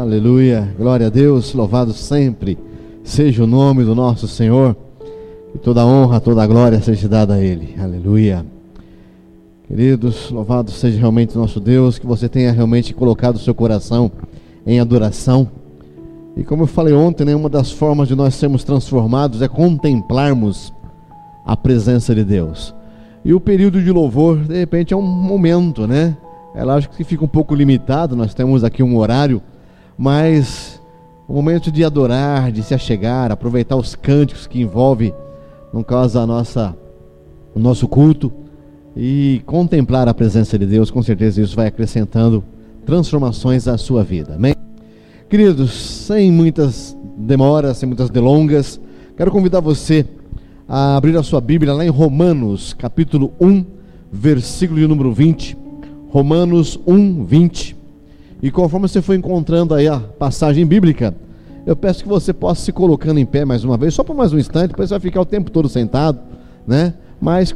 Aleluia, glória a Deus, louvado sempre seja o nome do nosso Senhor, e toda honra, toda glória seja dada a Ele, aleluia. Queridos, louvado seja realmente o nosso Deus, que você tenha realmente colocado o seu coração em adoração. E como eu falei ontem, né, uma das formas de nós sermos transformados é contemplarmos a presença de Deus. E o período de louvor, de repente, é um momento, né? É lógico que fica um pouco limitado, nós temos aqui um horário, mas o momento de adorar, de se achegar, aproveitar os cânticos que envolve, no caso, a nossa, o nosso culto, e contemplar a presença de Deus, com certeza isso vai acrescentando transformações à sua vida. Amém? Queridos, sem muitas demoras, sem muitas delongas, quero convidar você a abrir a sua Bíblia lá em Romanos, capítulo 1, versículo de número 20. Romanos 1, 20. E conforme você for encontrando aí a passagem bíblica, eu peço que você possa se colocando em pé mais uma vez, só por mais um instante, depois você vai ficar o tempo todo sentado, né? Mas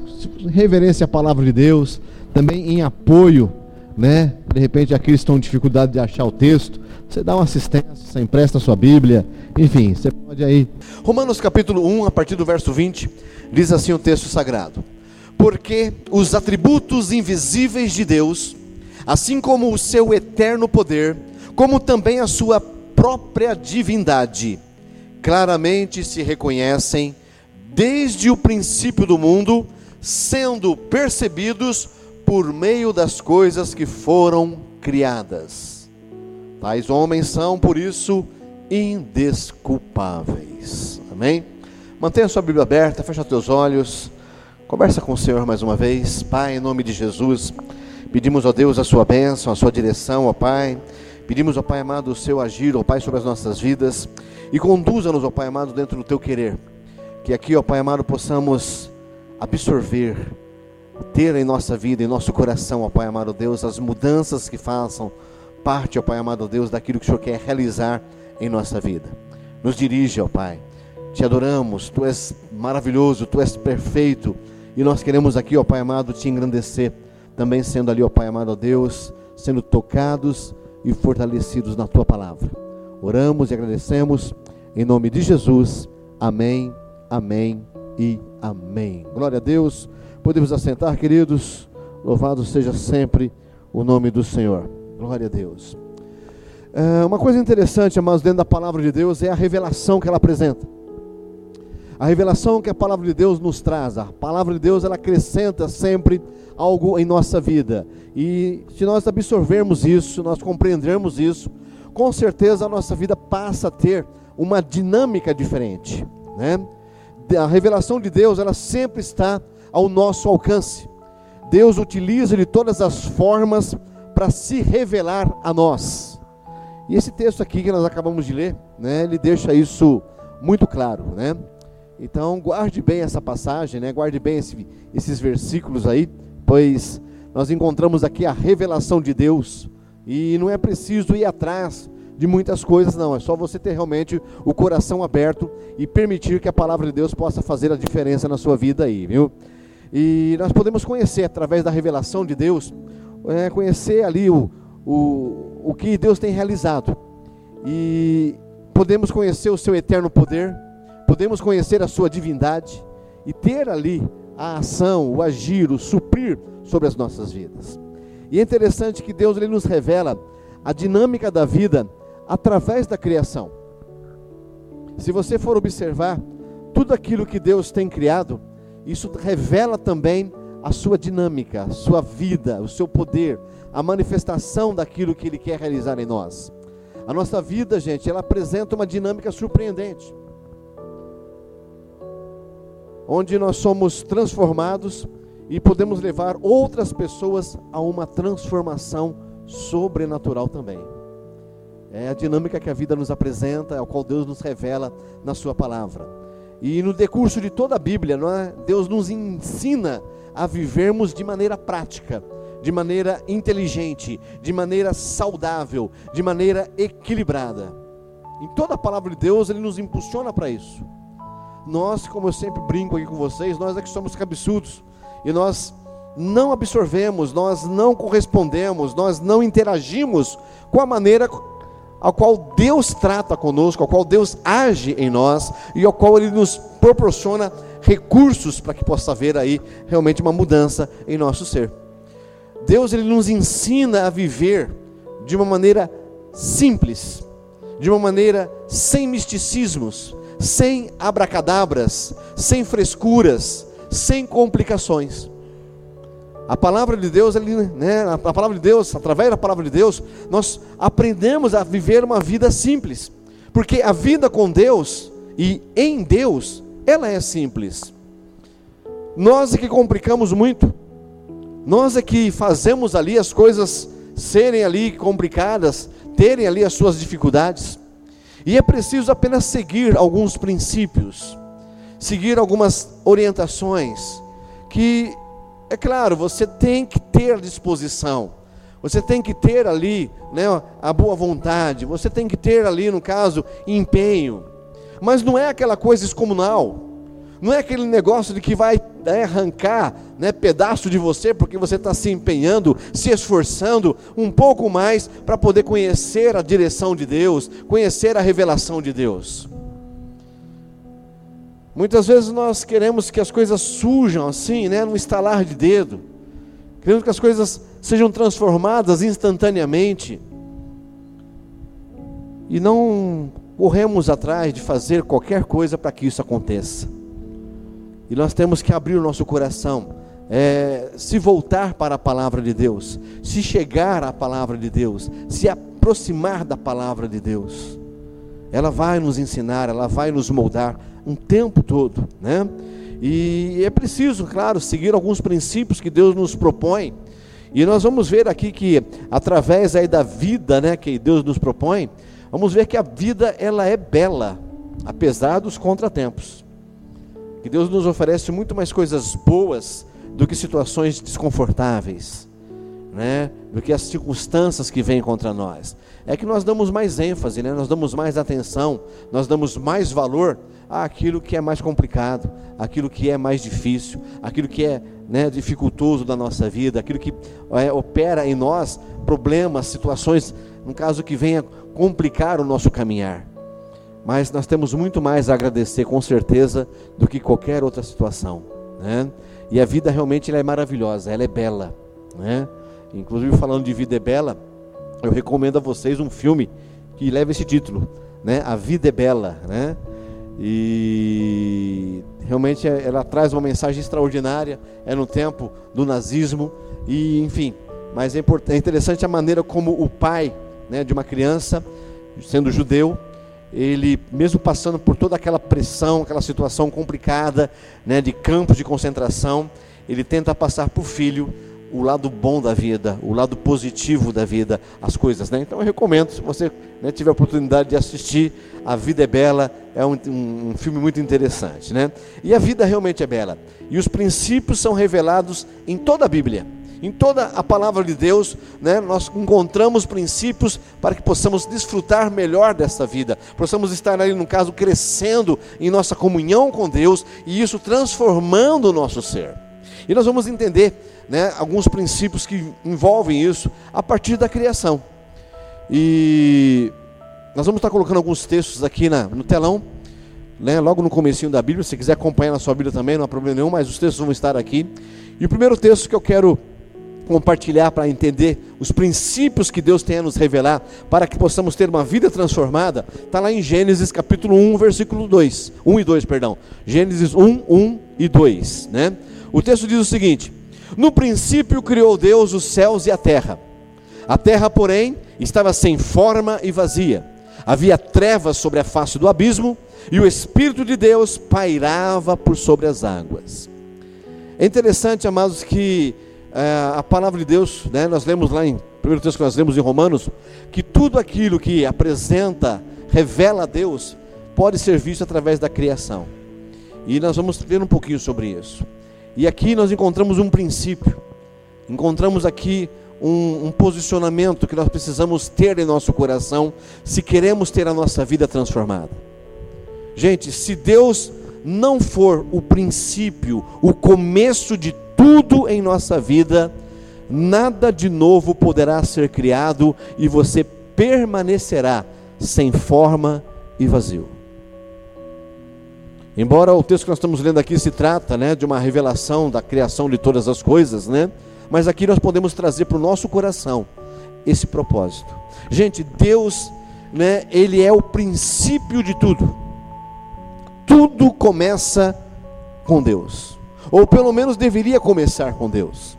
reverência à palavra de Deus, também em apoio, né? De repente aqui estão em dificuldade de achar o texto, você dá uma assistência, você empresta a sua Bíblia, enfim, você pode aí. Romanos capítulo 1, a partir do verso 20, diz assim o texto sagrado: Porque os atributos invisíveis de Deus, assim como o seu eterno poder, como também a sua própria divindade, claramente se reconhecem desde o princípio do mundo, sendo percebidos por meio das coisas que foram criadas. Tais homens são, por isso, indesculpáveis. Amém? Mantenha sua Bíblia aberta, fecha teus olhos, conversa com o Senhor mais uma vez. Pai, em nome de Jesus, pedimos, ó Deus, a sua bênção, a sua direção, ó Pai. Pedimos, ó Pai amado, o seu agir, ó Pai, sobre as nossas vidas. E conduza-nos, ó Pai amado, dentro do teu querer. Que aqui, ó Pai amado, possamos absorver, ter em nossa vida, em nosso coração, ó Pai amado Deus, as mudanças que façam parte, ó Pai amado Deus, daquilo que o Senhor quer realizar em nossa vida. Nos dirige, ó Pai. Te adoramos, Tu és maravilhoso, Tu és perfeito. E nós queremos aqui, ó Pai amado, te engrandecer. Também sendo ali, ó Pai amado, ó Deus, sendo tocados e fortalecidos na Tua palavra. Oramos e agradecemos em nome de Jesus. Amém, amém e amém. Glória a Deus. Podemos assentar, queridos. Louvado seja sempre o nome do Senhor. Glória a Deus. É, uma coisa interessante, amados, dentro da palavra de Deus é a revelação que ela apresenta. A revelação que a palavra de Deus nos traz. A palavra de Deus ela acrescenta sempre algo em nossa vida. E se nós absorvermos isso, nós compreendermos isso, com certeza a nossa vida passa a ter uma dinâmica diferente, né? A revelação de Deus, ela sempre está ao nosso alcance. Deus utiliza de todas as formas para se revelar a nós. E esse texto aqui que nós acabamos de ler, né, ele deixa isso muito claro, né? Então, guarde bem essa passagem, né? Guarde bem esse, esses versículos aí, pois nós encontramos aqui a revelação de Deus e não é preciso ir atrás de muitas coisas, não. É só você ter realmente o coração aberto e permitir que a palavra de Deus possa fazer a diferença na sua vida aí, viu? E nós podemos conhecer através da revelação de Deus, é, conhecer ali o, o, o que Deus tem realizado. E podemos conhecer o seu eterno poder, podemos conhecer a sua divindade e ter ali a ação, o agir, o suprir sobre as nossas vidas. E é interessante que Deus ele nos revela a dinâmica da vida através da criação. Se você for observar tudo aquilo que Deus tem criado, isso revela também a sua dinâmica, a sua vida, o seu poder, a manifestação daquilo que Ele quer realizar em nós. A nossa vida, gente, ela apresenta uma dinâmica surpreendente. Onde nós somos transformados e podemos levar outras pessoas a uma transformação sobrenatural também. É a dinâmica que a vida nos apresenta, ao qual Deus nos revela na Sua palavra. E no decurso de toda a Bíblia, é? Deus nos ensina a vivermos de maneira prática, de maneira inteligente, de maneira saudável, de maneira equilibrada. Em toda a palavra de Deus, Ele nos impulsiona para isso. Nós, como eu sempre brinco aqui com vocês, nós é que somos cabeçudos e nós não absorvemos, nós não correspondemos, nós não interagimos com a maneira ao qual Deus trata conosco, ao qual Deus age em nós e ao qual Ele nos proporciona recursos para que possa haver aí realmente uma mudança em nosso ser. Deus ele nos ensina a viver de uma maneira simples, de uma maneira sem misticismos, sem abracadabras, sem frescuras, sem complicações. A palavra de Deus, né, a palavra de Deus, através da palavra de Deus, nós aprendemos a viver uma vida simples, porque a vida com Deus e em Deus, ela é simples. Nós é que complicamos muito, nós é que fazemos ali as coisas serem ali complicadas, terem ali as suas dificuldades. E é preciso apenas seguir alguns princípios, seguir algumas orientações, que, é claro, você tem que ter disposição, você tem que ter ali né, a boa vontade, você tem que ter ali, no caso, empenho, mas não é aquela coisa excomunal, não é aquele negócio de que vai né, arrancar né, pedaço de você porque você está se empenhando, se esforçando um pouco mais para poder conhecer a direção de Deus, conhecer a revelação de Deus. Muitas vezes nós queremos que as coisas surjam assim, né, num estalar de dedo. Queremos que as coisas sejam transformadas instantaneamente. E não corremos atrás de fazer qualquer coisa para que isso aconteça. E nós temos que abrir o nosso coração, é, se voltar para a palavra de Deus, se chegar à palavra de Deus, se aproximar da palavra de Deus. Ela vai nos ensinar, ela vai nos moldar um tempo todo, né? E é preciso, claro, seguir alguns princípios que Deus nos propõe. E nós vamos ver aqui que através aí da vida, né, que Deus nos propõe, vamos ver que a vida ela é bela, apesar dos contratempos que Deus nos oferece muito mais coisas boas do que situações desconfortáveis, né? do que as circunstâncias que vêm contra nós. É que nós damos mais ênfase, né? nós damos mais atenção, nós damos mais valor àquilo que é mais complicado, aquilo que é mais difícil, aquilo que é né, dificultoso da nossa vida, aquilo que é, opera em nós problemas, situações, no caso que venha complicar o nosso caminhar mas nós temos muito mais a agradecer, com certeza, do que qualquer outra situação. Né? E a vida realmente é maravilhosa, ela é bela. Né? Inclusive, falando de vida é bela, eu recomendo a vocês um filme que leva esse título: né? A Vida é Bela. Né? E realmente é, ela traz uma mensagem extraordinária. É no tempo do nazismo, e enfim. Mas é, é interessante a maneira como o pai né, de uma criança, sendo judeu, ele, mesmo passando por toda aquela pressão, aquela situação complicada, né, de campos de concentração, ele tenta passar para o filho o lado bom da vida, o lado positivo da vida, as coisas. Né? Então eu recomendo, se você né, tiver a oportunidade de assistir, A Vida é Bela, é um, um, filme muito interessante. Né? E a vida realmente é bela. E os princípios são revelados em toda a Bíblia. Em toda a palavra de Deus, né, nós encontramos princípios para que possamos desfrutar melhor dessa vida, possamos estar ali, no caso, crescendo em nossa comunhão com Deus e isso transformando o nosso ser. E nós vamos entender né, alguns princípios que envolvem isso a partir da criação. E nós vamos estar colocando alguns textos aqui na, no telão, né, logo no comecinho da Bíblia, se quiser acompanhar na sua Bíblia também, não há problema nenhum, mas os textos vão estar aqui. E o primeiro texto que eu quero compartilhar para entender os princípios que Deus tem a nos revelar para que possamos ter uma vida transformada, está lá em Gênesis capítulo 1, versículo 2, 1 e 2, perdão. Gênesis 1, 1 e 2, né? O texto diz o seguinte: No princípio criou Deus os céus e a terra. A terra, porém, estava sem forma e vazia. Havia trevas sobre a face do abismo, e o Espírito de Deus pairava por sobre as águas. É interessante, amados, que é, a palavra de Deus, né, nós lemos lá em primeiro texto que nós lemos em Romanos, que tudo aquilo que apresenta, revela a Deus, pode ser visto através da criação. E nós vamos ver um pouquinho sobre isso. E aqui nós encontramos um princípio, encontramos aqui um, um, posicionamento que nós precisamos ter em nosso coração se queremos ter a nossa vida transformada. Gente, se Deus não for o princípio, o começo de tudo em nossa vida, nada de novo poderá ser criado e você permanecerá sem forma e vazio. Embora o texto que nós estamos lendo aqui se trata, né, de uma revelação da criação de todas as coisas, né? Mas aqui nós podemos trazer para o nosso coração esse propósito. Gente, Deus, né, ele é o princípio de tudo. Tudo começa com Deus. Ou pelo menos deveria começar com Deus.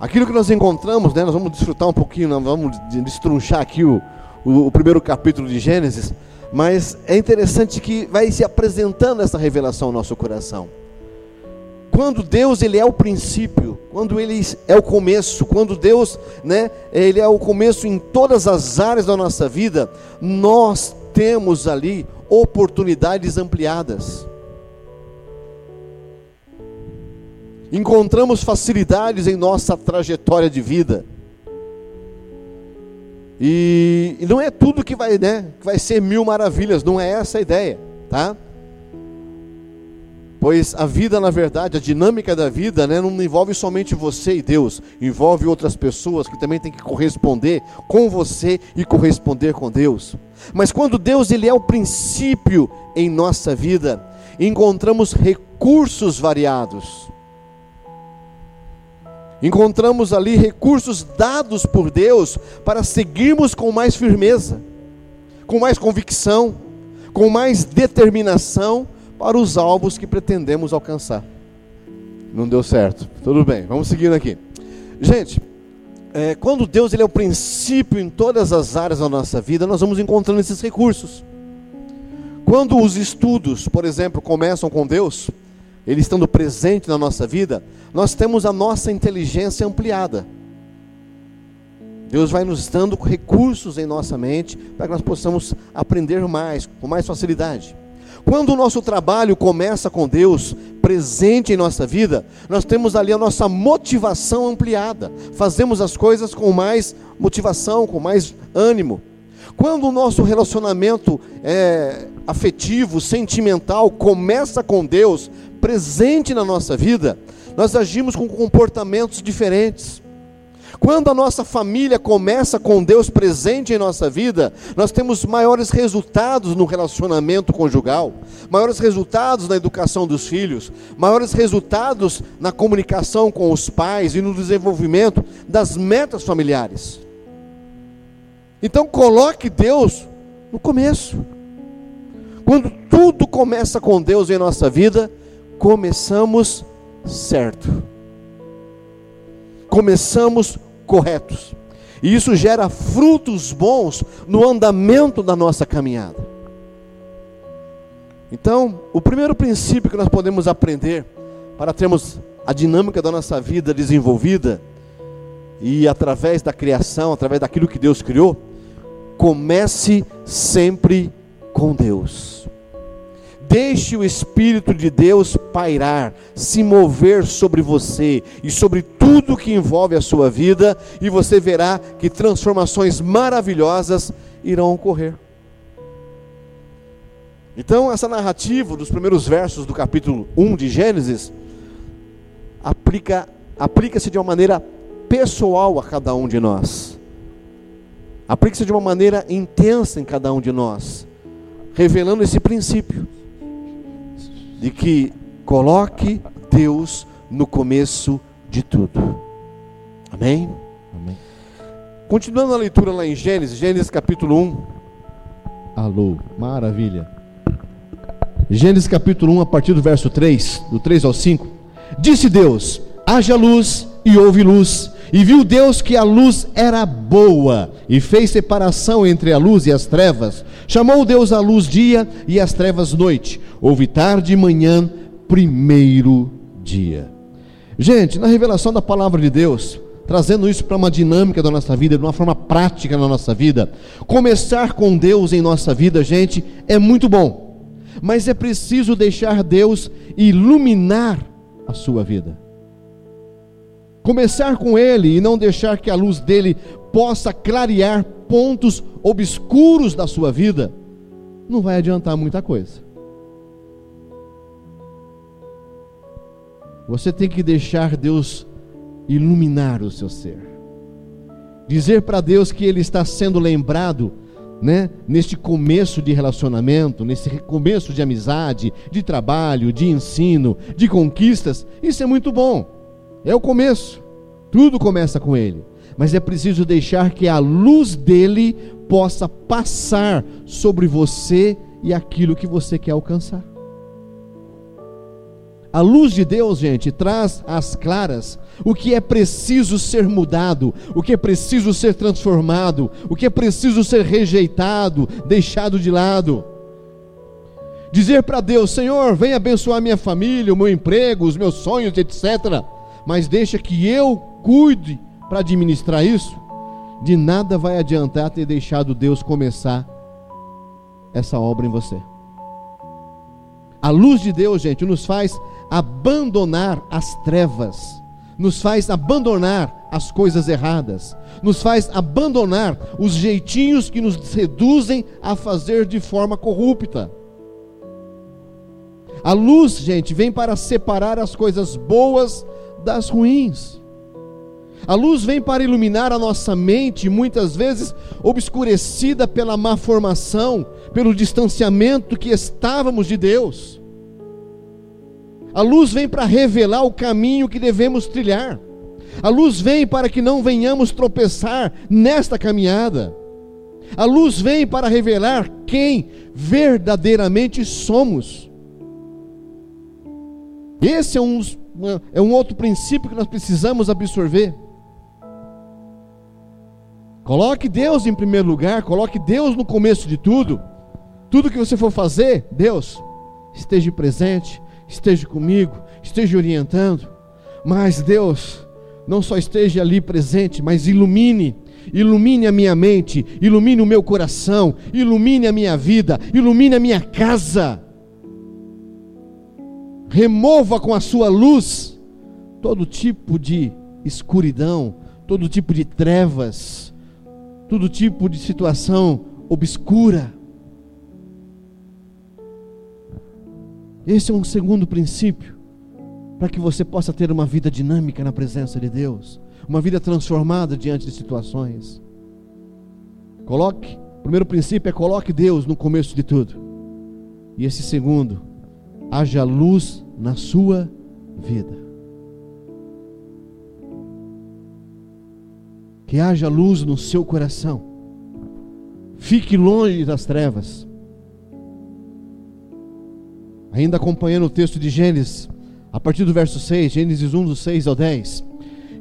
Aquilo que nós encontramos, né, nós vamos desfrutar um pouquinho, nós vamos destrunchar aqui o, o, o primeiro capítulo de Gênesis, mas é interessante que vai se apresentando essa revelação ao nosso coração. Quando Deus ele é o princípio, quando ele é o começo, quando Deus, né, ele é o começo em todas as áreas da nossa vida, nós temos ali oportunidades ampliadas. Encontramos facilidades em nossa trajetória de vida. E, não é tudo que vai, né, que vai ser mil maravilhas, não é essa a ideia, tá? Pois a vida, na verdade, a dinâmica da vida, né, não envolve somente você e Deus, envolve outras pessoas que também têm que corresponder com você e corresponder com Deus. Mas quando Deus ele é o princípio em nossa vida, encontramos recursos variados Encontramos ali recursos dados por Deus para seguirmos com mais firmeza, com mais convicção, com mais determinação para os alvos que pretendemos alcançar. Não deu certo. Tudo bem, vamos seguindo aqui. Gente, é, quando Deus ele é o princípio em todas as áreas da nossa vida, nós vamos encontrando esses recursos. Quando os estudos, por exemplo, começam com Deus, Ele estando presente na nossa vida, nós temos a nossa inteligência ampliada. Deus vai nos dando recursos em nossa mente para que nós possamos aprender mais, com mais facilidade. Quando o nosso trabalho começa com Deus presente em nossa vida, nós temos ali a nossa motivação ampliada. Fazemos as coisas com mais motivação, com mais ânimo. Quando o nosso relacionamento é, afetivo, sentimental começa com Deus presente na nossa vida, nós agimos com comportamentos diferentes. Quando a nossa família começa com Deus presente em nossa vida, nós temos maiores resultados no relacionamento conjugal, maiores resultados na educação dos filhos, maiores resultados na comunicação com os pais e no desenvolvimento das metas familiares. Então coloque Deus no começo. Quando tudo começa com Deus em nossa vida, começamos certo. Começamos corretos. E isso gera frutos bons no andamento da nossa caminhada. Então, o primeiro princípio que nós podemos aprender para termos a dinâmica da nossa vida desenvolvida e através da criação, através daquilo que Deus criou, comece sempre com Deus. Deixe o Espírito de Deus pairar, se mover sobre você e sobre tudo que envolve a sua vida, e você verá que transformações maravilhosas irão ocorrer. Então, essa narrativa dos primeiros versos do capítulo 1 de Gênesis aplica aplica-se de uma maneira pessoal a cada um de nós. Aplica-se de uma maneira intensa em cada um de nós, revelando esse princípio de que coloque Deus no começo de tudo. Amém? Amém. Continuando a leitura lá em Gênesis, Gênesis capítulo 1. Alô, maravilha. Gênesis capítulo 1, a partir do verso 3, do 3 ao 5. Disse Deus: haja luz e houve luz. E viu Deus que a luz era boa, e fez separação entre a luz e as trevas. Chamou Deus a luz dia e as trevas noite. Houve tarde e manhã, primeiro dia. Gente, na revelação da palavra de Deus, trazendo isso para uma dinâmica da nossa vida, de uma forma prática na nossa vida, começar com Deus em nossa vida, gente, é muito bom. Mas é preciso deixar Deus iluminar a sua vida começar com Ele e não deixar que a luz dele possa clarear pontos obscuros da sua vida, não vai adiantar muita coisa. Você tem que deixar Deus iluminar o seu ser. dizer para Deus que Ele está sendo lembrado, né, neste começo de relacionamento, nesse começo de amizade, de trabalho, de ensino, de conquistas, isso é muito bom. É o começo. Tudo começa com Ele. Mas é preciso deixar que a luz dele possa passar sobre você e aquilo que você quer alcançar. A luz de Deus, gente, traz às claras o que é preciso ser mudado, o que é preciso ser transformado, o que é preciso ser rejeitado, deixado de lado. Dizer para Deus: Senhor, vem abençoar minha família, o meu emprego, os meus sonhos, etc. Mas deixa que eu cuide para administrar isso. De nada vai adiantar ter deixado Deus começar essa obra em você. A luz de Deus, gente, nos faz abandonar as trevas, nos faz abandonar as coisas erradas, nos faz abandonar os jeitinhos que nos seduzem a fazer de forma corrupta. A luz, gente, vem para separar as coisas boas das ruins. A luz vem para iluminar a nossa mente, muitas vezes obscurecida pela má formação, pelo distanciamento que estávamos de Deus. A luz vem para revelar o caminho que devemos trilhar. A luz vem para que não venhamos tropeçar nesta caminhada. A luz vem para revelar quem verdadeiramente somos. Esse é um, é um outro princípio que nós precisamos absorver. Coloque Deus em primeiro lugar, coloque Deus no começo de tudo. Tudo que você for fazer, Deus, esteja presente, esteja comigo, esteja orientando. Mas Deus, não só esteja ali presente, mas ilumine, ilumine a minha mente, ilumine o meu coração, ilumine a minha vida, ilumine a minha casa. Remova com a sua luz todo tipo de escuridão, todo tipo de trevas todo tipo de situação obscura. Esse é um segundo princípio para que você possa ter uma vida dinâmica na presença de Deus, uma vida transformada diante de situações. Coloque, o primeiro princípio é coloque Deus no começo de tudo. E esse segundo, haja luz na sua vida. que haja luz no seu coração. Fique longe das trevas. Ainda acompanhando o texto de Gênesis, a partir do verso 6, Gênesis 1, do 6 ao 10.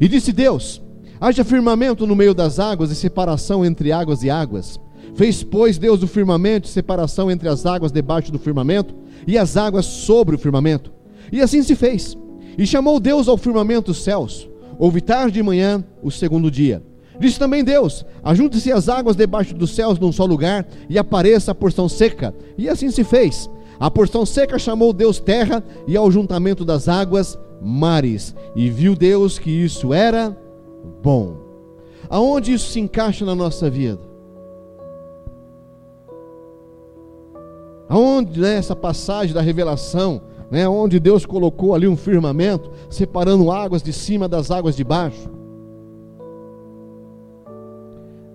E disse Deus: Haja firmamento no meio das águas e separação entre águas e águas. Fez, pois, Deus o firmamento e separação entre as águas debaixo do firmamento e as águas sobre o firmamento. E assim se fez. E chamou Deus ao firmamento os céus. Houve tarde e manhã o segundo dia. Disse também Deus: Ajunte-se as águas debaixo dos céus num só lugar, e apareça a porção seca. E assim se fez. A porção seca chamou Deus terra, e ao juntamento das águas, mares. E viu Deus que isso era bom. Aonde isso se encaixa na nossa vida? Aonde né, essa passagem da revelação, né, onde Deus colocou ali um firmamento, separando águas de cima das águas de baixo?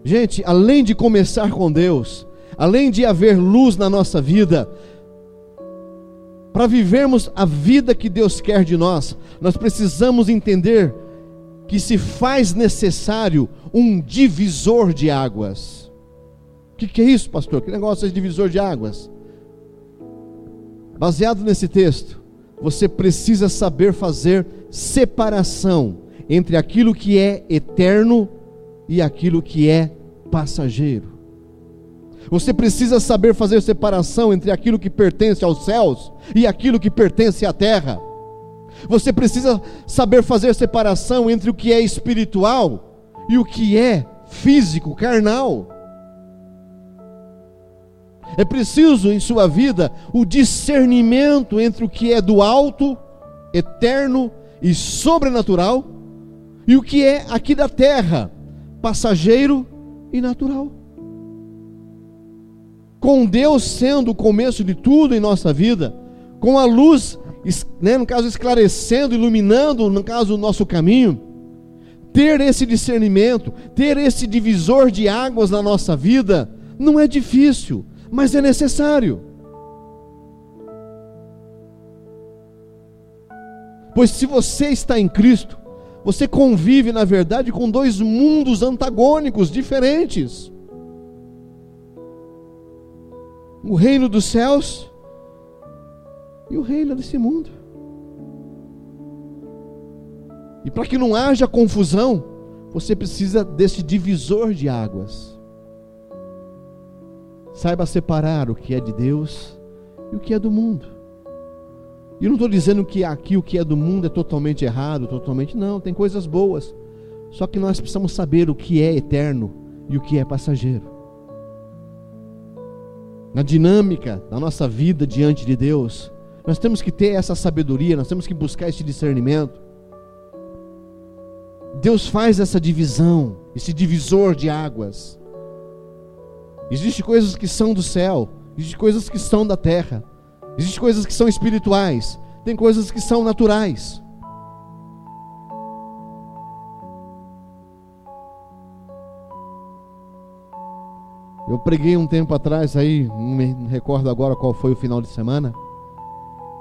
Gente, além de começar com Deus, além de haver luz na nossa vida, para vivermos a vida que Deus quer de nós, nós precisamos entender que se faz necessário um divisor de águas. O que, que, é isso, pastor? Que negócio é divisor de águas? Baseado nesse texto, você precisa saber fazer separação entre aquilo que é eterno e aquilo que é passageiro. Você precisa saber fazer separação entre aquilo que pertence aos céus e aquilo que pertence à terra. Você precisa saber fazer separação entre o que é espiritual e o que é físico, carnal. É preciso em sua vida o discernimento entre o que é do alto, eterno e sobrenatural e o que é aqui da terra, passageiro e natural. Com Deus sendo o começo de tudo em nossa vida, com a luz, né, no caso, esclarecendo, iluminando, no caso, o nosso caminho, ter esse discernimento, ter esse divisor de águas na nossa vida, não é difícil, mas é necessário. Pois se você está em Cristo, você convive, na verdade, com dois mundos antagônicos, diferentes: o reino dos céus e o reino desse mundo. E para que não haja confusão, você precisa desse divisor de águas. Saiba separar o que é de Deus e o que é do mundo. E eu não estou dizendo que aqui o que é do mundo é totalmente errado, totalmente não, tem coisas boas. Só que nós precisamos saber o que é eterno e o que é passageiro. Na dinâmica da nossa vida diante de Deus, nós temos que ter essa sabedoria, nós temos que buscar esse discernimento. Deus faz essa divisão, esse divisor de águas. Existem coisas que são do céu, existem coisas que são da terra. Existem coisas que são espirituais, tem coisas que são naturais. Eu preguei um tempo atrás aí, não me recordo agora qual foi o final de semana,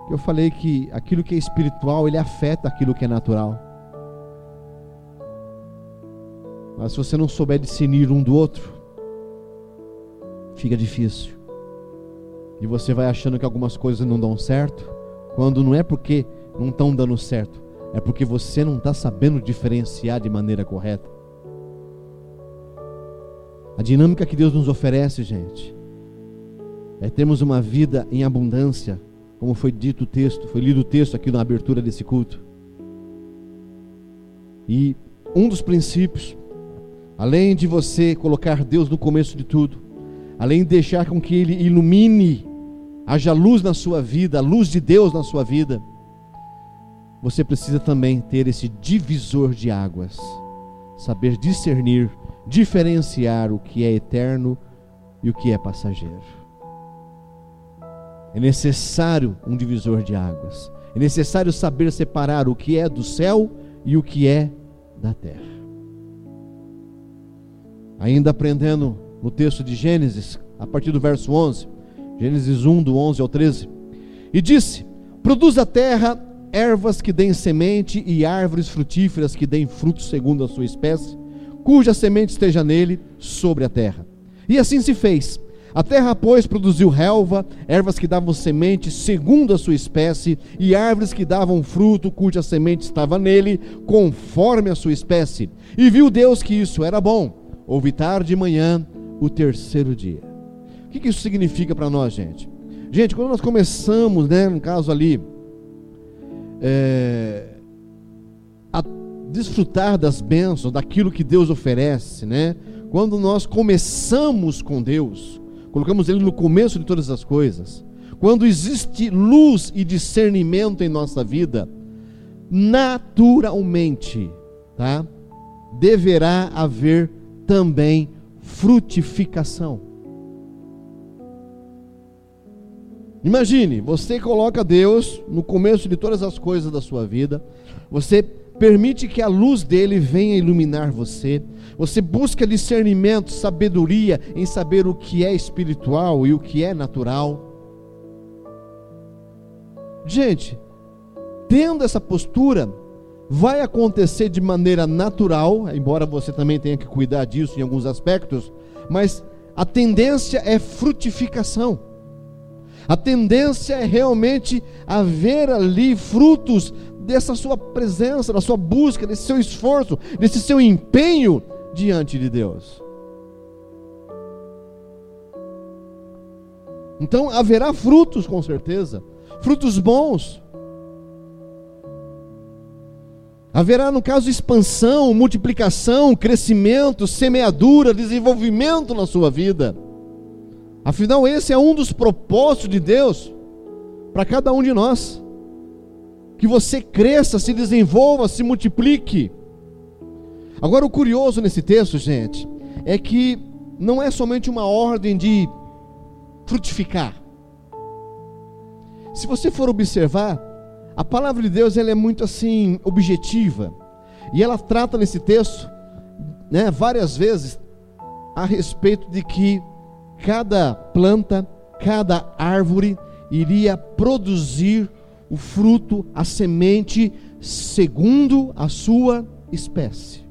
que eu falei que aquilo que é espiritual, ele afeta aquilo que é natural. Mas se você não souber discernir um do outro, fica difícil. E você vai achando que algumas coisas não dão certo, quando não é porque não estão dando certo, é porque você não está sabendo diferenciar de maneira correta. A dinâmica que Deus nos oferece, gente, é termos uma vida em abundância, como foi dito o texto, foi lido o texto aqui na abertura desse culto. E um dos princípios, além de você colocar Deus no começo de tudo, além de deixar com que Ele ilumine haja luz na sua vida, a luz de Deus na sua vida, você precisa também ter esse divisor de águas, saber discernir, diferenciar o que é eterno e o que é passageiro. É necessário um divisor de águas. É necessário saber separar o que é do céu e o que é da terra. Ainda aprendendo no texto de Gênesis, a partir do verso 11, Gênesis 1, do 11 ao 13. E disse: Produz a terra ervas que deem semente e árvores frutíferas que deem frutos segundo a sua espécie, cuja semente esteja nele sobre a terra. E assim se fez. A terra, pois, produziu relva, ervas que davam semente segundo a sua espécie, e árvores que davam fruto, cuja semente estava nele, conforme a sua espécie. E viu Deus que isso era bom. Houve tarde e manhã, o terceiro dia. O que, isso significa para nós, gente? Gente, quando nós começamos, né, no caso ali, é, a desfrutar das bênçãos, daquilo que Deus oferece, né? Quando nós começamos com Deus, colocamos Ele no começo de todas as coisas, quando existe luz e discernimento em nossa vida, naturalmente, tá? Deverá haver também frutificação. Imagine, você coloca Deus no começo de todas as coisas da sua vida, você permite que a luz dele venha iluminar você, você busca discernimento, sabedoria em saber o que é espiritual e o que é natural. Gente, tendo essa postura, vai acontecer de maneira natural, embora você também tenha que cuidar disso em alguns aspectos, mas a tendência é frutificação. A tendência é realmente haver ali frutos dessa sua presença, da sua busca, desse seu esforço, desse seu empenho diante de Deus. Então haverá frutos com certeza, frutos bons. Haverá, no caso, expansão, multiplicação, crescimento, semeadura, desenvolvimento na sua vida. Afinal, esse é um dos propósitos de Deus para cada um de nós. Que você cresça, se desenvolva, se multiplique. Agora, o curioso nesse texto, gente, é que não é somente uma ordem de frutificar. Se você for observar, a palavra de Deus ela é muito assim objetiva. E ela trata nesse texto, né, várias vezes, a respeito de que cada planta, cada árvore iria produzir o fruto, a semente, segundo a sua espécie.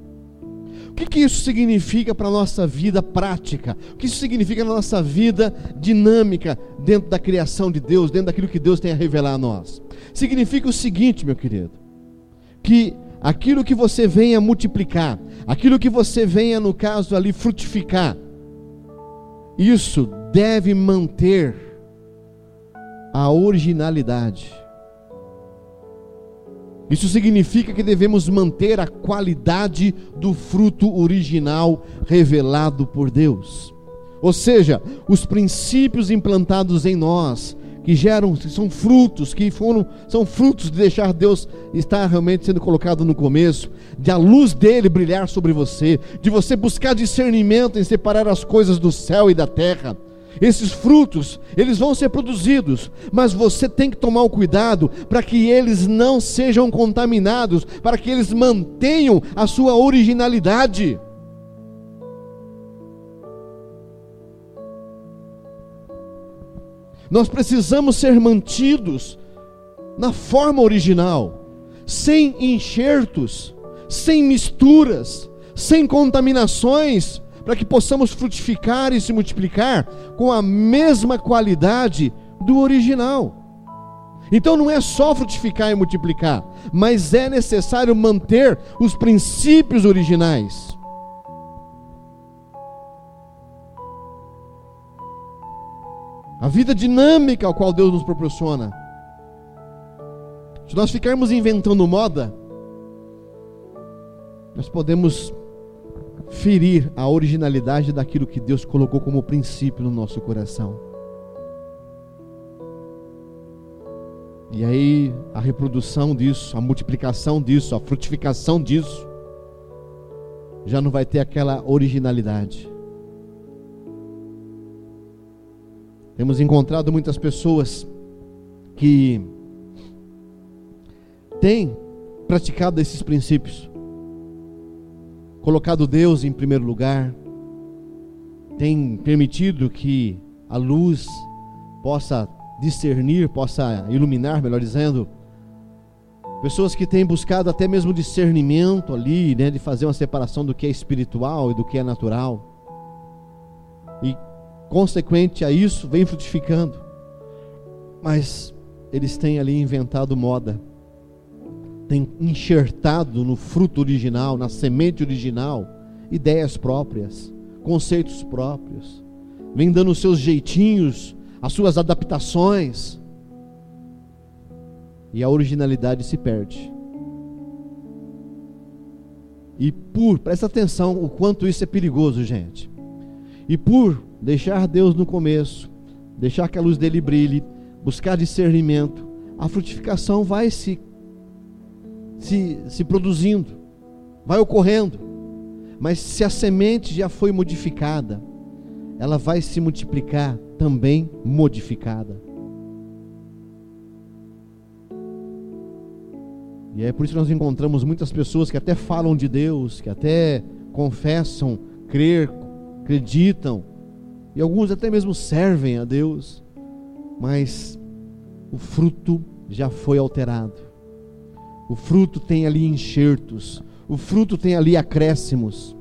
Que, que isso significa para a nossa vida prática? O que isso significa na nossa vida dinâmica, dentro da criação de Deus, dentro daquilo que Deus tem a revelar a nós? Significa o seguinte, meu querido, que aquilo que você venha multiplicar, aquilo que você venha, no caso ali, frutificar, isso deve manter a originalidade. Isso significa que devemos manter a qualidade do fruto original revelado por Deus. Ou seja, os princípios implantados em nós, que geram, são frutos, que foram, são frutos de deixar Deus estar realmente sendo colocado no começo, de a luz dele brilhar sobre você, de você buscar discernimento em separar as coisas do céu e da terra esses frutos, eles vão ser produzidos, mas você tem que tomar o cuidado para que eles não sejam contaminados, para que eles mantenham a sua originalidade. Nós precisamos ser mantidos na forma original, sem enxertos, sem misturas, sem contaminações, para que possamos frutificar e se multiplicar com a mesma qualidade do original. Então não é só frutificar e multiplicar, mas é necessário manter os princípios originais. A vida dinâmica ao qual Deus nos proporciona. Se nós ficarmos inventando moda, nós podemos ferir a originalidade daquilo que Deus colocou como princípio no nosso coração. E aí a reprodução disso, a multiplicação disso, a frutificação disso, já não vai ter aquela originalidade. Temos encontrado muitas pessoas que têm praticado esses princípios, colocado Deus em primeiro lugar, tem permitido que a luz possa discernir, possa iluminar, melhor dizendo, pessoas que têm buscado até mesmo discernimento ali, né, de fazer uma separação do que é espiritual e do que é natural. E consequente a isso, vem frutificando. Mas eles têm ali inventado moda tem enxertado no fruto original, na semente original, ideias próprias, conceitos próprios, vem dando os seus jeitinhos, as suas adaptações, e a originalidade se perde. E por, presta atenção o quanto isso é perigoso, gente. E por deixar Deus no começo, deixar que a luz dele brilhe, buscar discernimento, a frutificação vai se se, se produzindo, vai ocorrendo. Mas se a semente já foi modificada, ela vai se multiplicar também modificada. E é por isso que nós encontramos muitas pessoas que até falam de Deus, que até confessam, crer, acreditam, e alguns até mesmo servem a Deus, mas o fruto já foi alterado. O fruto tem ali enxertos, o fruto tem ali acréscimos.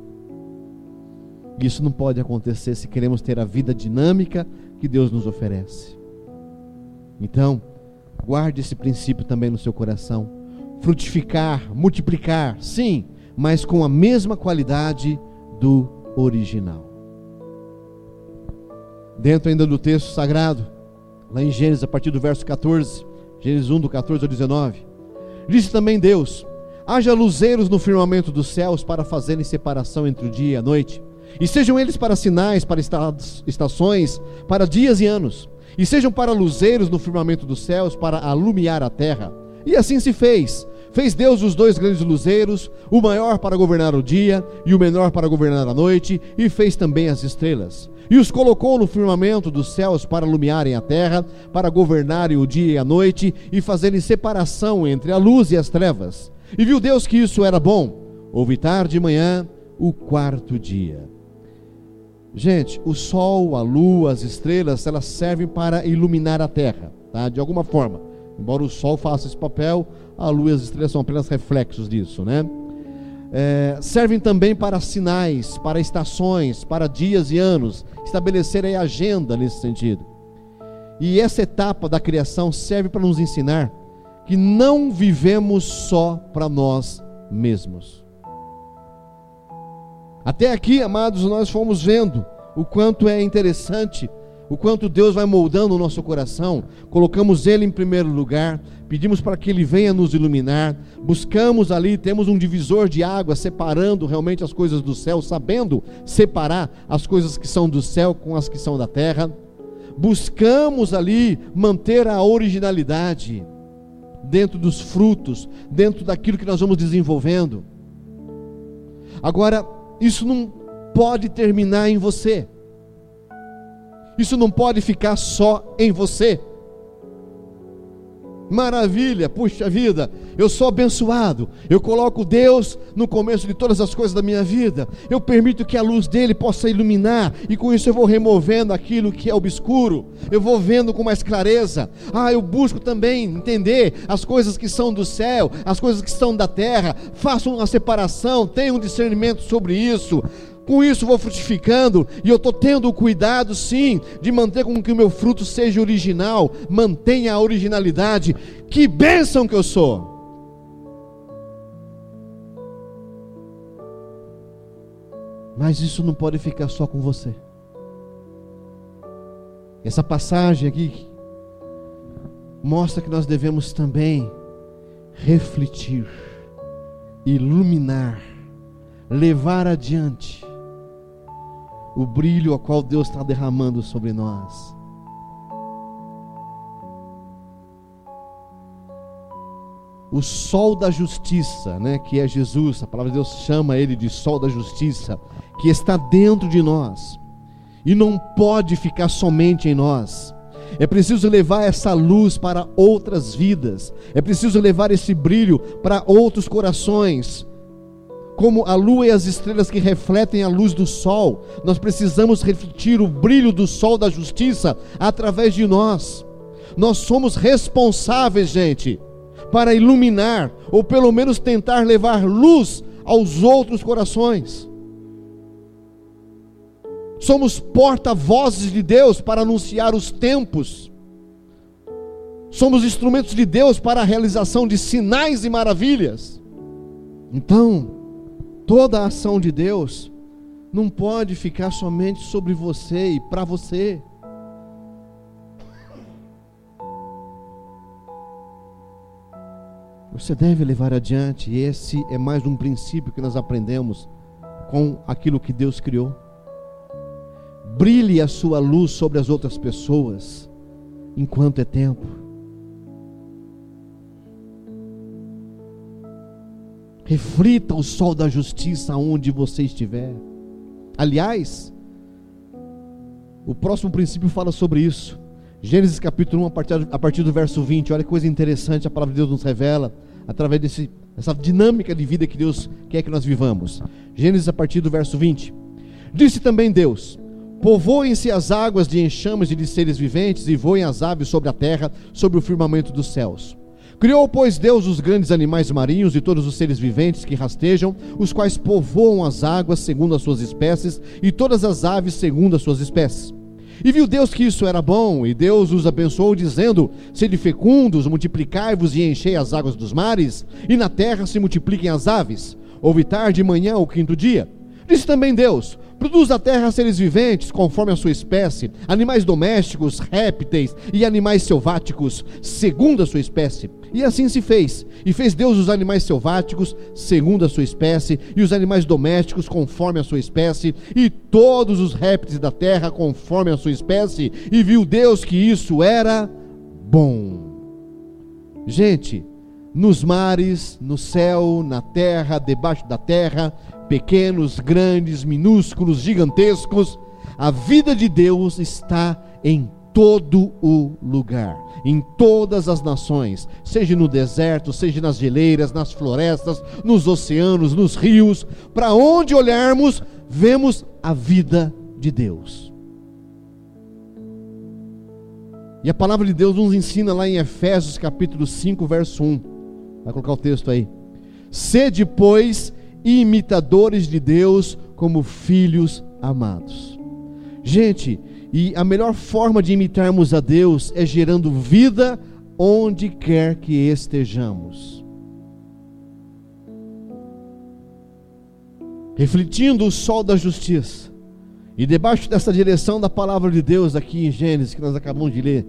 Isso não pode acontecer se queremos ter a vida dinâmica que Deus nos oferece. Então, guarde esse princípio também no seu coração. Frutificar, multiplicar, sim, mas com a mesma qualidade do original. Dentro ainda do texto sagrado, lá em Gênesis, a partir do verso 14, Gênesis 1, do 14 ao 19. Disse também Deus: Haja luzeiros no firmamento dos céus para fazerem separação entre o dia e a noite, e sejam eles para sinais, para estações, para dias e anos, e sejam para luzeiros no firmamento dos céus para alumiar a terra. E assim se fez. Fez Deus os dois grandes luzeiros, o maior para governar o dia e o menor para governar a noite, e fez também as estrelas e os colocou no firmamento dos céus para iluminarem a terra, para governarem o dia e a noite e fazerem separação entre a luz e as trevas. E viu Deus que isso era bom. Houve tarde e manhã, o quarto dia. Gente, o sol, a lua, as estrelas, elas servem para iluminar a terra, tá? De alguma forma. Embora o sol faça esse papel, a lua e as estrelas são apenas reflexos disso, né? É, servem também para sinais, para estações, para dias e anos, estabelecer a agenda nesse sentido. E essa etapa da criação serve para nos ensinar que não vivemos só para nós mesmos. Até aqui, amados, nós fomos vendo o quanto é interessante, o quanto Deus vai moldando o nosso coração. Colocamos Ele em primeiro lugar, pedimos para que Ele venha nos iluminar. Buscamos ali, temos um divisor de água separando realmente as coisas do céu, sabendo separar as coisas que são do céu com as que são da terra. Buscamos ali manter a originalidade dentro dos frutos, dentro daquilo que nós vamos desenvolvendo. Agora, isso não pode terminar em você. Isso não pode ficar só em você. Maravilha, puxa vida, eu sou abençoado. Eu coloco Deus no começo de todas as coisas da minha vida. Eu permito que a luz dele possa iluminar, e com isso eu vou removendo aquilo que é obscuro. Eu vou vendo com mais clareza. Ah, eu busco também entender as coisas que são do céu, as coisas que são da terra. Faço uma separação, tenho um discernimento sobre isso com isso vou frutificando e eu estou tendo o cuidado, sim, de manter com que o meu fruto seja original, mantenha a originalidade. Que bênção que eu sou! Mas isso não pode ficar só com você. Essa passagem aqui mostra que nós devemos também refletir, iluminar, levar adiante o brilho a qual Deus está derramando sobre nós. O sol da justiça, né, que é Jesus, a palavra de Deus chama ele de sol da justiça, que está dentro de nós e não pode ficar somente em nós. É preciso levar essa luz para outras vidas, é preciso levar esse brilho para outros corações, como a lua e as estrelas que refletem a luz do sol, nós precisamos refletir o brilho do sol da justiça através de nós. Nós somos responsáveis, gente, para iluminar, ou pelo menos tentar levar luz aos outros corações. Somos porta-vozes de Deus para anunciar os tempos. Somos instrumentos de Deus para a realização de sinais e maravilhas. Então, Toda a ação de Deus não pode ficar somente sobre você e para você. Você deve levar adiante, e esse é mais um princípio que nós aprendemos com aquilo que Deus criou. Brilhe a sua luz sobre as outras pessoas enquanto é tempo. Reflita o sol da justiça onde você estiver. Aliás, o próximo princípio fala sobre isso. Gênesis capítulo 1, a partir, a partir do verso 20. Olha que coisa interessante a palavra de Deus nos revela através desse, dessa dinâmica de vida que Deus quer que nós vivamos. Gênesis a partir do verso 20. Disse também Deus: Povoem-se as águas de enxames e de seres viventes, e voem as aves sobre a terra, sobre o firmamento dos céus. Criou, pois, Deus os grandes animais marinhos e todos os seres viventes que rastejam, os quais povoam as águas segundo as suas espécies, e todas as aves segundo as suas espécies. E viu Deus que isso era bom, e Deus os abençoou, dizendo: Sede fecundos, multiplicai-vos e enchei as águas dos mares, e na terra se multipliquem as aves. Houve tarde e manhã o quinto dia. Disse também Deus: Produz a terra seres viventes, conforme a sua espécie, animais domésticos, répteis e animais selváticos, segundo a sua espécie. E assim se fez. E fez Deus os animais selváticos, segundo a sua espécie, e os animais domésticos, conforme a sua espécie, e todos os répteis da terra, conforme a sua espécie. E viu Deus que isso era bom. Gente, nos mares, no céu, na terra, debaixo da terra, pequenos, grandes, minúsculos, gigantescos, a vida de Deus está em todo o lugar, em todas as nações, seja no deserto, seja nas geleiras, nas florestas, nos oceanos, nos rios, para onde olharmos, vemos a vida de Deus. E a palavra de Deus nos ensina lá em Efésios capítulo 5, verso 1. Vai colocar o texto aí. Sede, pois, imitadores de Deus como filhos amados. Gente, e a melhor forma de imitarmos a Deus é gerando vida onde quer que estejamos. Refletindo o sol da justiça. E debaixo dessa direção da palavra de Deus aqui em Gênesis que nós acabamos de ler.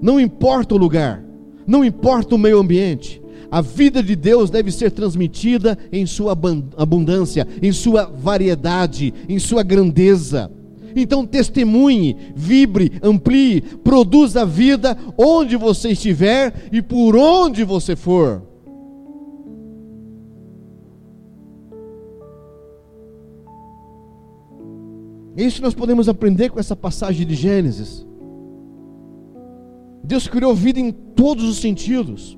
Não importa o lugar, não importa o meio ambiente, a vida de Deus deve ser transmitida em sua abundância, em sua variedade, em sua grandeza. Então testemunhe, vibre, amplie, produza vida onde você estiver e por onde você for. Isso nós podemos aprender com essa passagem de Gênesis. Deus criou vida em todos os sentidos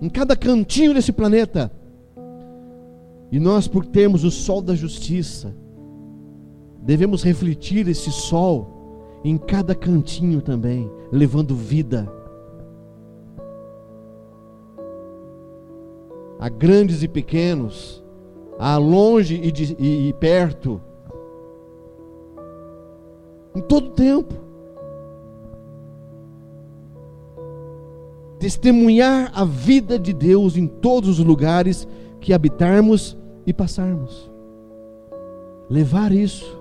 em cada cantinho desse planeta. E nós, por termos o sol da justiça, devemos refletir esse sol em cada cantinho também, levando vida. A grandes e pequenos, a longe e, de, e, e perto, em todo tempo. Testemunhar a vida de Deus em todos os lugares que habitarmos e passarmos. Levar isso,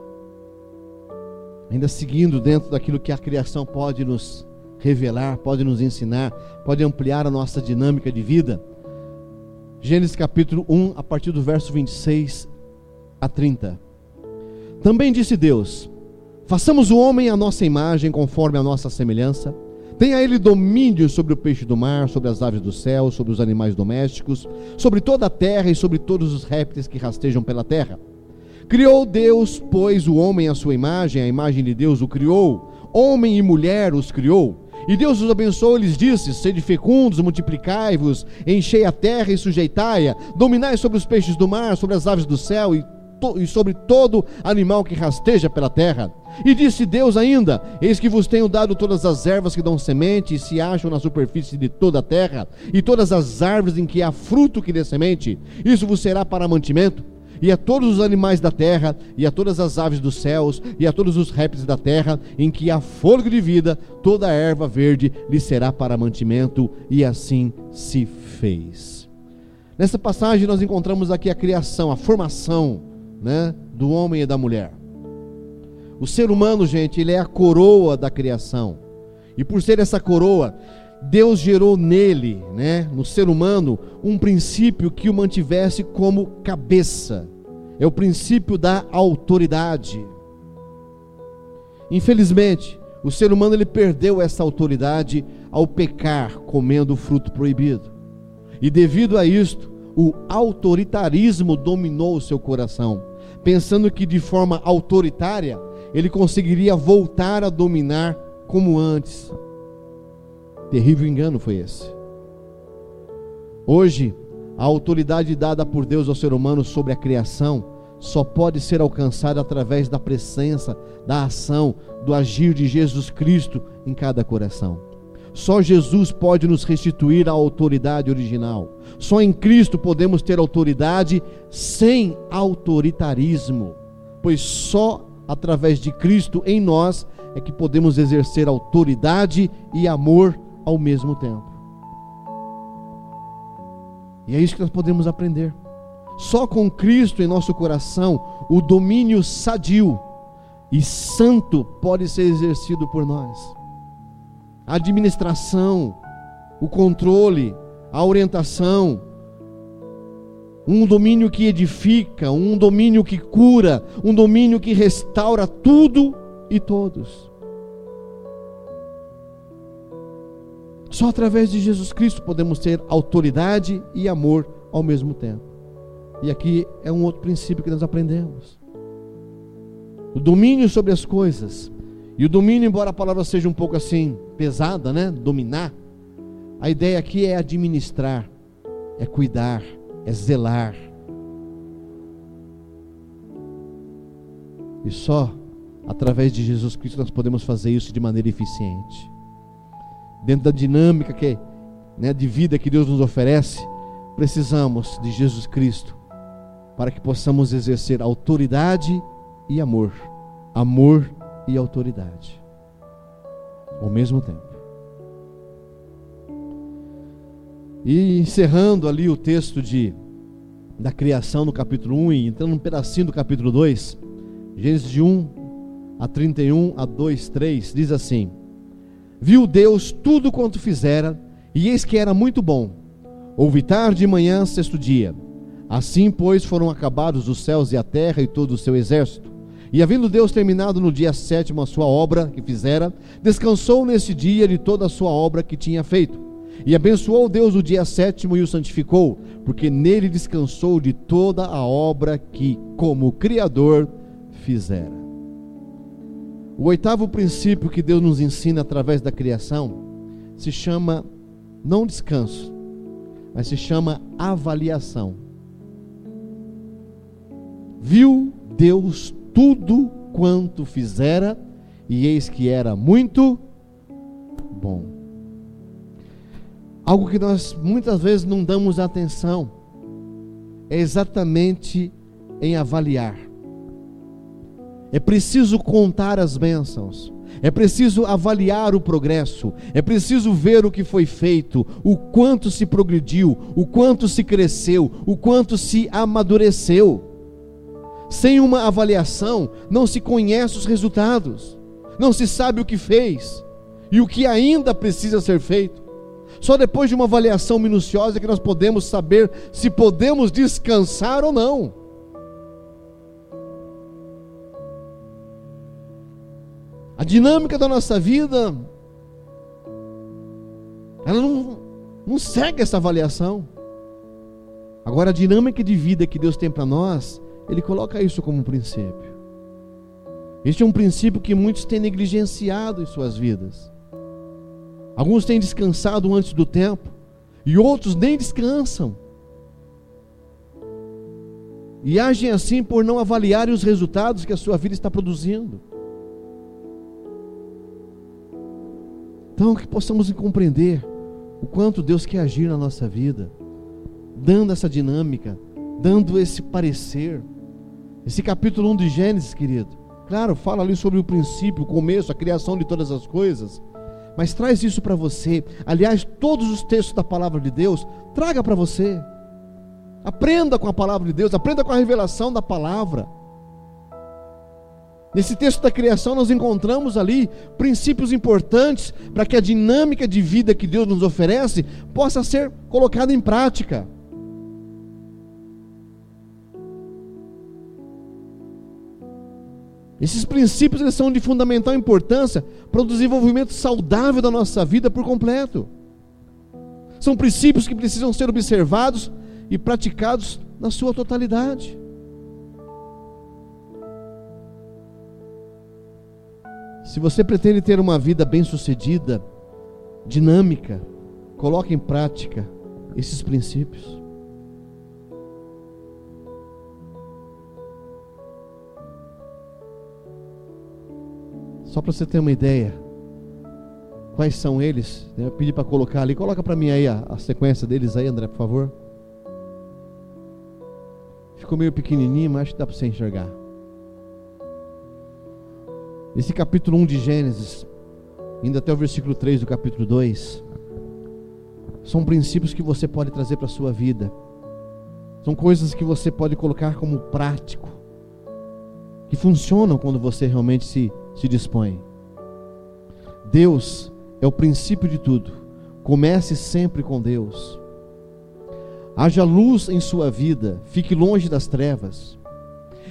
ainda seguindo dentro daquilo que a criação pode nos revelar, pode nos ensinar, pode ampliar a nossa dinâmica de vida. Gênesis capítulo 1, a partir do verso 26 a 30. Também disse Deus: Façamos o homem à nossa imagem, conforme a nossa semelhança Tenha ele domínio sobre o peixe do mar, sobre as aves do céu, sobre os animais domésticos, sobre toda a terra e sobre todos os répteis que rastejam pela terra. Criou Deus, pois, o homem à sua imagem, a imagem de Deus o criou, homem e mulher os criou. E Deus os abençoou e lhes disse: Sede fecundos, multiplicai-vos, enchei a terra e sujeitai-a, dominai sobre os peixes do mar, sobre as aves do céu e e sobre todo animal que rasteja pela terra. E disse Deus ainda: Eis que vos tenho dado todas as ervas que dão semente e se acham na superfície de toda a terra, e todas as árvores em que há fruto que dê semente. Isso vos será para mantimento. E a todos os animais da terra, e a todas as aves dos céus, e a todos os répteis da terra, em que há fôlego de vida, toda a erva verde lhe será para mantimento, e assim se fez. Nessa passagem nós encontramos aqui a criação, a formação né, do homem e da mulher. O ser humano, gente, ele é a coroa da criação. E por ser essa coroa, Deus gerou nele, né, no ser humano, um princípio que o mantivesse como cabeça. É o princípio da autoridade. Infelizmente, o ser humano ele perdeu essa autoridade ao pecar comendo o fruto proibido. E devido a isto, o autoritarismo dominou o seu coração pensando que de forma autoritária ele conseguiria voltar a dominar como antes. Terrível engano foi esse. Hoje, a autoridade dada por Deus ao ser humano sobre a criação só pode ser alcançada através da presença, da ação, do agir de Jesus Cristo em cada coração. Só Jesus pode nos restituir a autoridade original. Só em Cristo podemos ter autoridade sem autoritarismo, pois só através de Cristo em nós é que podemos exercer autoridade e amor ao mesmo tempo. E é isso que nós podemos aprender. Só com Cristo em nosso coração, o domínio sadio e santo pode ser exercido por nós a administração, o controle, a orientação, um domínio que edifica, um domínio que cura, um domínio que restaura tudo e todos. Só através de Jesus Cristo podemos ter autoridade e amor ao mesmo tempo. E aqui é um outro princípio que nós aprendemos. o domínio sobre as coisas. E o domínio, embora a palavra seja um pouco assim pesada, né? Dominar. A ideia aqui é administrar, é cuidar, é zelar. E só através de Jesus Cristo nós podemos fazer isso de maneira eficiente. Dentro da dinâmica que, né, de vida que Deus nos oferece, precisamos de Jesus Cristo para que possamos exercer autoridade e amor. Amor e autoridade ao mesmo tempo. E encerrando ali o texto de da criação no capítulo 1 e entrando um pedacinho do capítulo 2, Gênesis de 1 a 31 a 2, 3, diz assim: Viu Deus tudo quanto fizera, e eis que era muito bom. Houve tarde e manhã, sexto dia. Assim, pois, foram acabados os céus e a terra e todo o seu exército. E havendo Deus terminado no dia sétimo a sua obra que fizera, descansou nesse dia de toda a sua obra que tinha feito. E abençoou Deus o dia sétimo e o santificou, porque nele descansou de toda a obra que, como Criador, fizera. O oitavo princípio que Deus nos ensina através da criação se chama não descanso, mas se chama avaliação. Viu Deus tudo quanto fizera, e eis que era muito bom. Algo que nós muitas vezes não damos atenção é exatamente em avaliar. É preciso contar as bênçãos. É preciso avaliar o progresso, é preciso ver o que foi feito, o quanto se progrediu, o quanto se cresceu, o quanto se amadureceu. Sem uma avaliação, não se conhece os resultados, não se sabe o que fez e o que ainda precisa ser feito. Só depois de uma avaliação minuciosa é que nós podemos saber se podemos descansar ou não. A dinâmica da nossa vida, ela não, não segue essa avaliação. Agora, a dinâmica de vida que Deus tem para nós, ele coloca isso como um princípio. Este é um princípio que muitos têm negligenciado em suas vidas. Alguns têm descansado antes do tempo, e outros nem descansam. E agem assim por não avaliarem os resultados que a sua vida está produzindo. Então, que possamos compreender o quanto Deus quer agir na nossa vida, dando essa dinâmica, dando esse parecer. Esse capítulo 1 de Gênesis, querido, claro, fala ali sobre o princípio, o começo, a criação de todas as coisas, mas traz isso para você. Aliás, todos os textos da palavra de Deus, traga para você. Aprenda com a palavra de Deus, aprenda com a revelação da palavra. Nesse texto da criação, nós encontramos ali princípios importantes para que a dinâmica de vida que Deus nos oferece possa ser colocada em prática. Esses princípios eles são de fundamental importância para o desenvolvimento saudável da nossa vida por completo. São princípios que precisam ser observados e praticados na sua totalidade. Se você pretende ter uma vida bem-sucedida, dinâmica, coloque em prática esses princípios. Só para você ter uma ideia, quais são eles? Eu pedi para colocar ali. Coloca para mim aí a, a, sequência deles aí, André, por favor. Ficou meio pequenininho, mas acho que dá para você enxergar. Esse capítulo 1 de Gênesis, indo até o versículo 3 do capítulo 2, são princípios que você pode trazer para a sua vida. São coisas que você pode colocar como prático, que funcionam quando você realmente se se dispõe. Deus é o princípio de tudo. Comece sempre com Deus. Haja luz em sua vida, fique longe das trevas.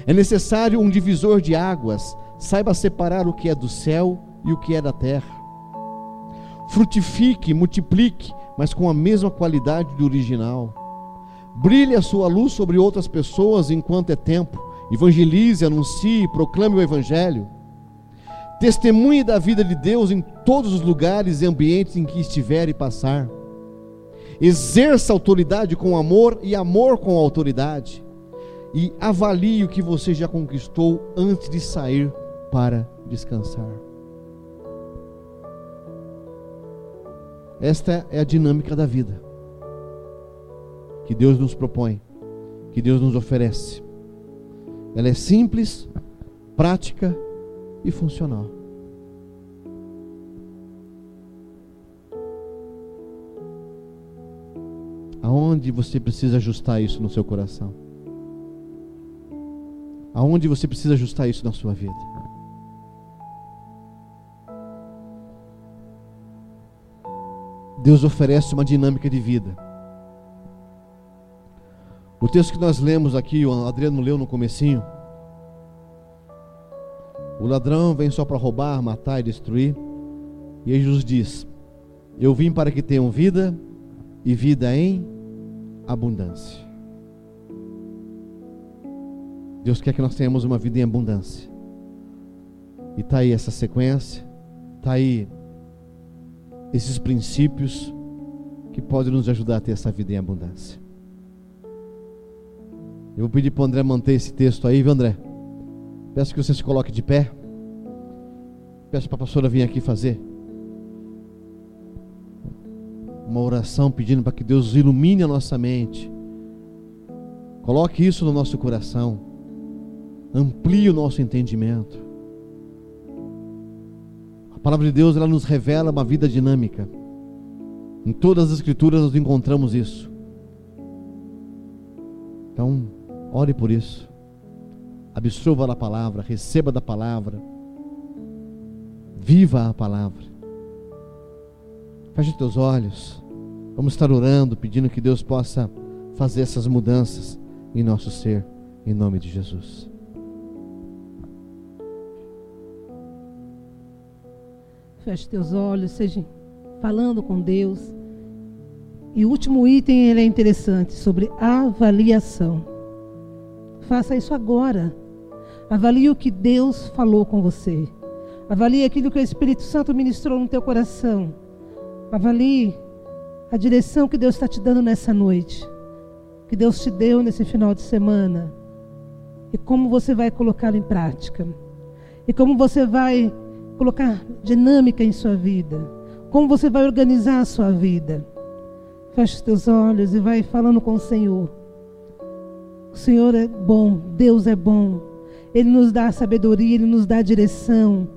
É necessário um divisor de águas, saiba separar o que é do céu e o que é da terra. Frutifique, multiplique, mas com a mesma qualidade do original. Brilhe a sua luz sobre outras pessoas enquanto é tempo, Evangelize, anuncie, proclame o Evangelho. Testemunhe da vida de Deus em todos os lugares e ambientes em que estiver e passar. Exerça autoridade com amor e amor com autoridade. E avalie o que você já conquistou antes de sair para descansar. Esta é a dinâmica da vida que Deus nos propõe, que Deus nos oferece. Ela é simples, prática e funcional. Aonde você precisa ajustar isso no seu coração? Aonde você precisa ajustar isso na sua vida? Deus oferece uma dinâmica de vida o texto que nós lemos aqui, o Adriano leu no comecinho. O ladrão vem só para roubar, matar e destruir. E Jesus diz: Eu vim para que tenham vida e vida em abundância. Deus quer que nós tenhamos uma vida em abundância. E está aí essa sequência, está aí esses princípios que podem nos ajudar a ter essa vida em abundância. Eu vou pedir para o André manter esse texto aí, viu, André? Peço que você se coloque de pé. Peço para a pastora vir aqui fazer uma oração pedindo para que Deus ilumine a nossa mente. Coloque isso no nosso coração. Amplie o nosso entendimento. A palavra de Deus ela nos revela uma vida dinâmica. Em todas as escrituras nós encontramos isso. Então, Ore por isso. Absorva da palavra, receba da palavra. Viva a palavra. Feche teus olhos. Vamos estar orando, pedindo que Deus possa fazer essas mudanças em nosso ser, em nome de Jesus. Feche teus olhos, seja falando com Deus. E o último item ele é interessante sobre avaliação. Faça isso agora. Avalie o que Deus falou com você. Avalie aquilo que o Espírito Santo ministrou no teu coração. Avalie a direção que Deus está te dando nessa noite. Que Deus te deu nesse final de semana. E como você vai colocá-lo em prática. E como você vai colocar dinâmica em sua vida. Como você vai organizar a sua vida. Feche os teus olhos e vai falando com o Senhor. O Senhor é bom, Deus é bom. Ele nos dá sabedoria, Ele nos dá direção.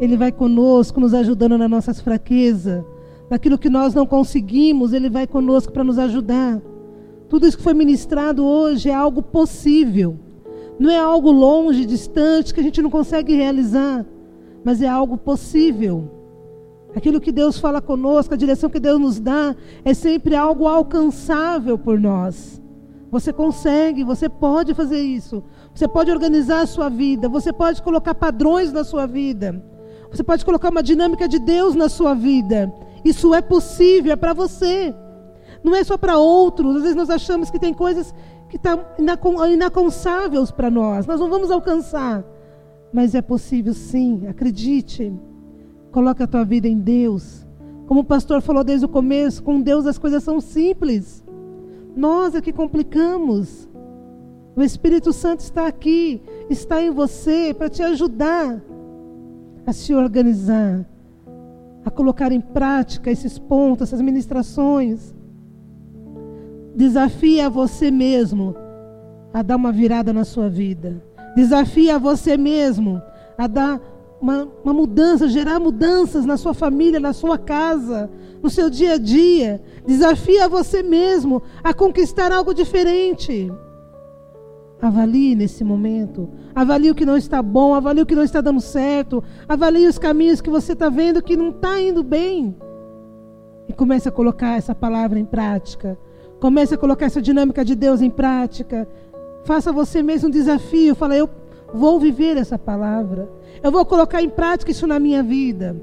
Ele vai conosco, nos ajudando nas nossas fraquezas. Naquilo que nós não conseguimos, Ele vai conosco para nos ajudar. Tudo isso que foi ministrado hoje é algo possível. Não é algo longe, distante, que a gente não consegue realizar. Mas é algo possível. Aquilo que Deus fala conosco, a direção que Deus nos dá, é sempre algo alcançável por nós. Você consegue, você pode fazer isso. Você pode organizar a sua vida, você pode colocar padrões na sua vida. Você pode colocar uma dinâmica de Deus na sua vida. Isso é possível, é para você. Não é só para outros. Às vezes nós achamos que tem coisas que estão inaconsáveis para nós. Nós não vamos alcançar. Mas é possível sim, acredite. Coloque a tua vida em Deus. Como o pastor falou desde o começo, com Deus as coisas são simples. Nós é que complicamos. O Espírito Santo está aqui, está em você para te ajudar a se organizar, a colocar em prática esses pontos, essas ministrações. Desafia você mesmo a dar uma virada na sua vida. Desafia você mesmo a dar uma, uma mudança, gerar mudanças na sua família, na sua casa, no seu dia a dia. Desafia você mesmo a conquistar algo diferente. Avalie nesse momento. Avalie o que não está bom, avalie o que não está dando certo. Avalie os caminhos que você está vendo que não está indo bem. E comece a colocar essa palavra em prática. Comece a colocar essa dinâmica de Deus em prática. Faça você mesmo um desafio. Fala, eu vou viver essa palavra. Eu vou colocar em prática isso na minha vida.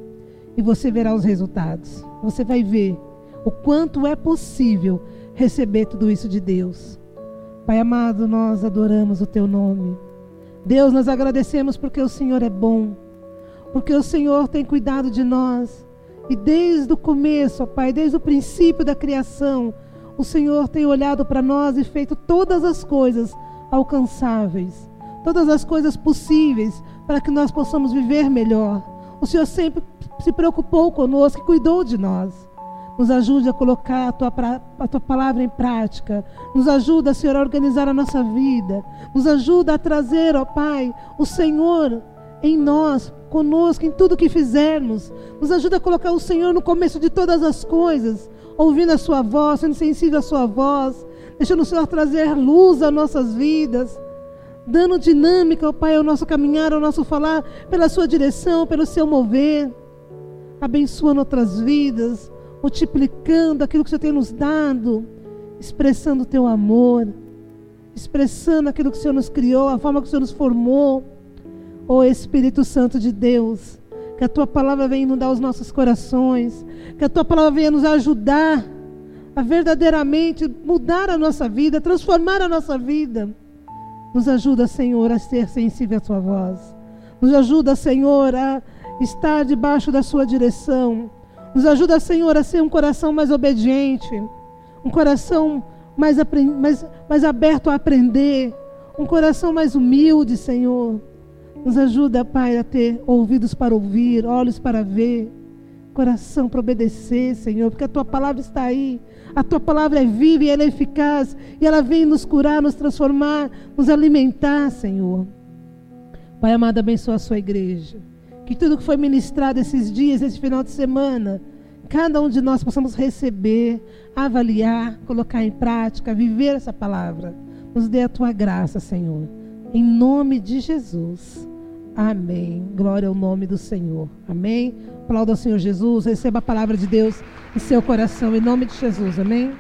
E você verá os resultados. Você vai ver o quanto é possível receber tudo isso de Deus. Pai amado, nós adoramos o teu nome. Deus, nós agradecemos porque o Senhor é bom, porque o Senhor tem cuidado de nós. E desde o começo, ó Pai, desde o princípio da criação, o Senhor tem olhado para nós e feito todas as coisas alcançáveis, todas as coisas possíveis para que nós possamos viver melhor. O Senhor sempre se preocupou conosco e cuidou de nós. Nos ajude a colocar a tua, a tua palavra em prática. Nos ajuda, Senhor, a organizar a nossa vida. Nos ajuda a trazer, ó Pai, o Senhor em nós, conosco, em tudo que fizermos. Nos ajuda a colocar o Senhor no começo de todas as coisas, ouvindo a Sua voz, sendo sensível à Sua voz, deixando o Senhor trazer luz às nossas vidas, dando dinâmica, ó Pai, ao nosso caminhar, ao nosso falar, pela Sua direção, pelo Seu mover, abençoando outras vidas, multiplicando aquilo que o Senhor tem nos dado, expressando o Teu amor, expressando aquilo que o Senhor nos criou, a forma que o Senhor nos formou. Ó oh, Espírito Santo de Deus, que a tua palavra venha inundar os nossos corações, que a tua palavra venha nos ajudar a verdadeiramente mudar a nossa vida, transformar a nossa vida. Nos ajuda, Senhor, a ser sensível à tua voz. Nos ajuda, Senhor, a estar debaixo da sua direção. Nos ajuda, Senhor, a ser um coração mais obediente, um coração mais, mais, mais aberto a aprender, um coração mais humilde, Senhor. Nos ajuda, Pai, a ter ouvidos para ouvir, olhos para ver, coração para obedecer, Senhor, porque a tua palavra está aí. A tua palavra é viva e ela é eficaz, e ela vem nos curar, nos transformar, nos alimentar, Senhor. Pai amado, abençoa a sua igreja. Que tudo que foi ministrado esses dias, esse final de semana, cada um de nós possamos receber, avaliar, colocar em prática, viver essa palavra. Nos dê a tua graça, Senhor. Em nome de Jesus. Amém. Glória ao nome do Senhor. Amém. Aplauda ao Senhor Jesus. Receba a palavra de Deus em seu coração. Em nome de Jesus. Amém.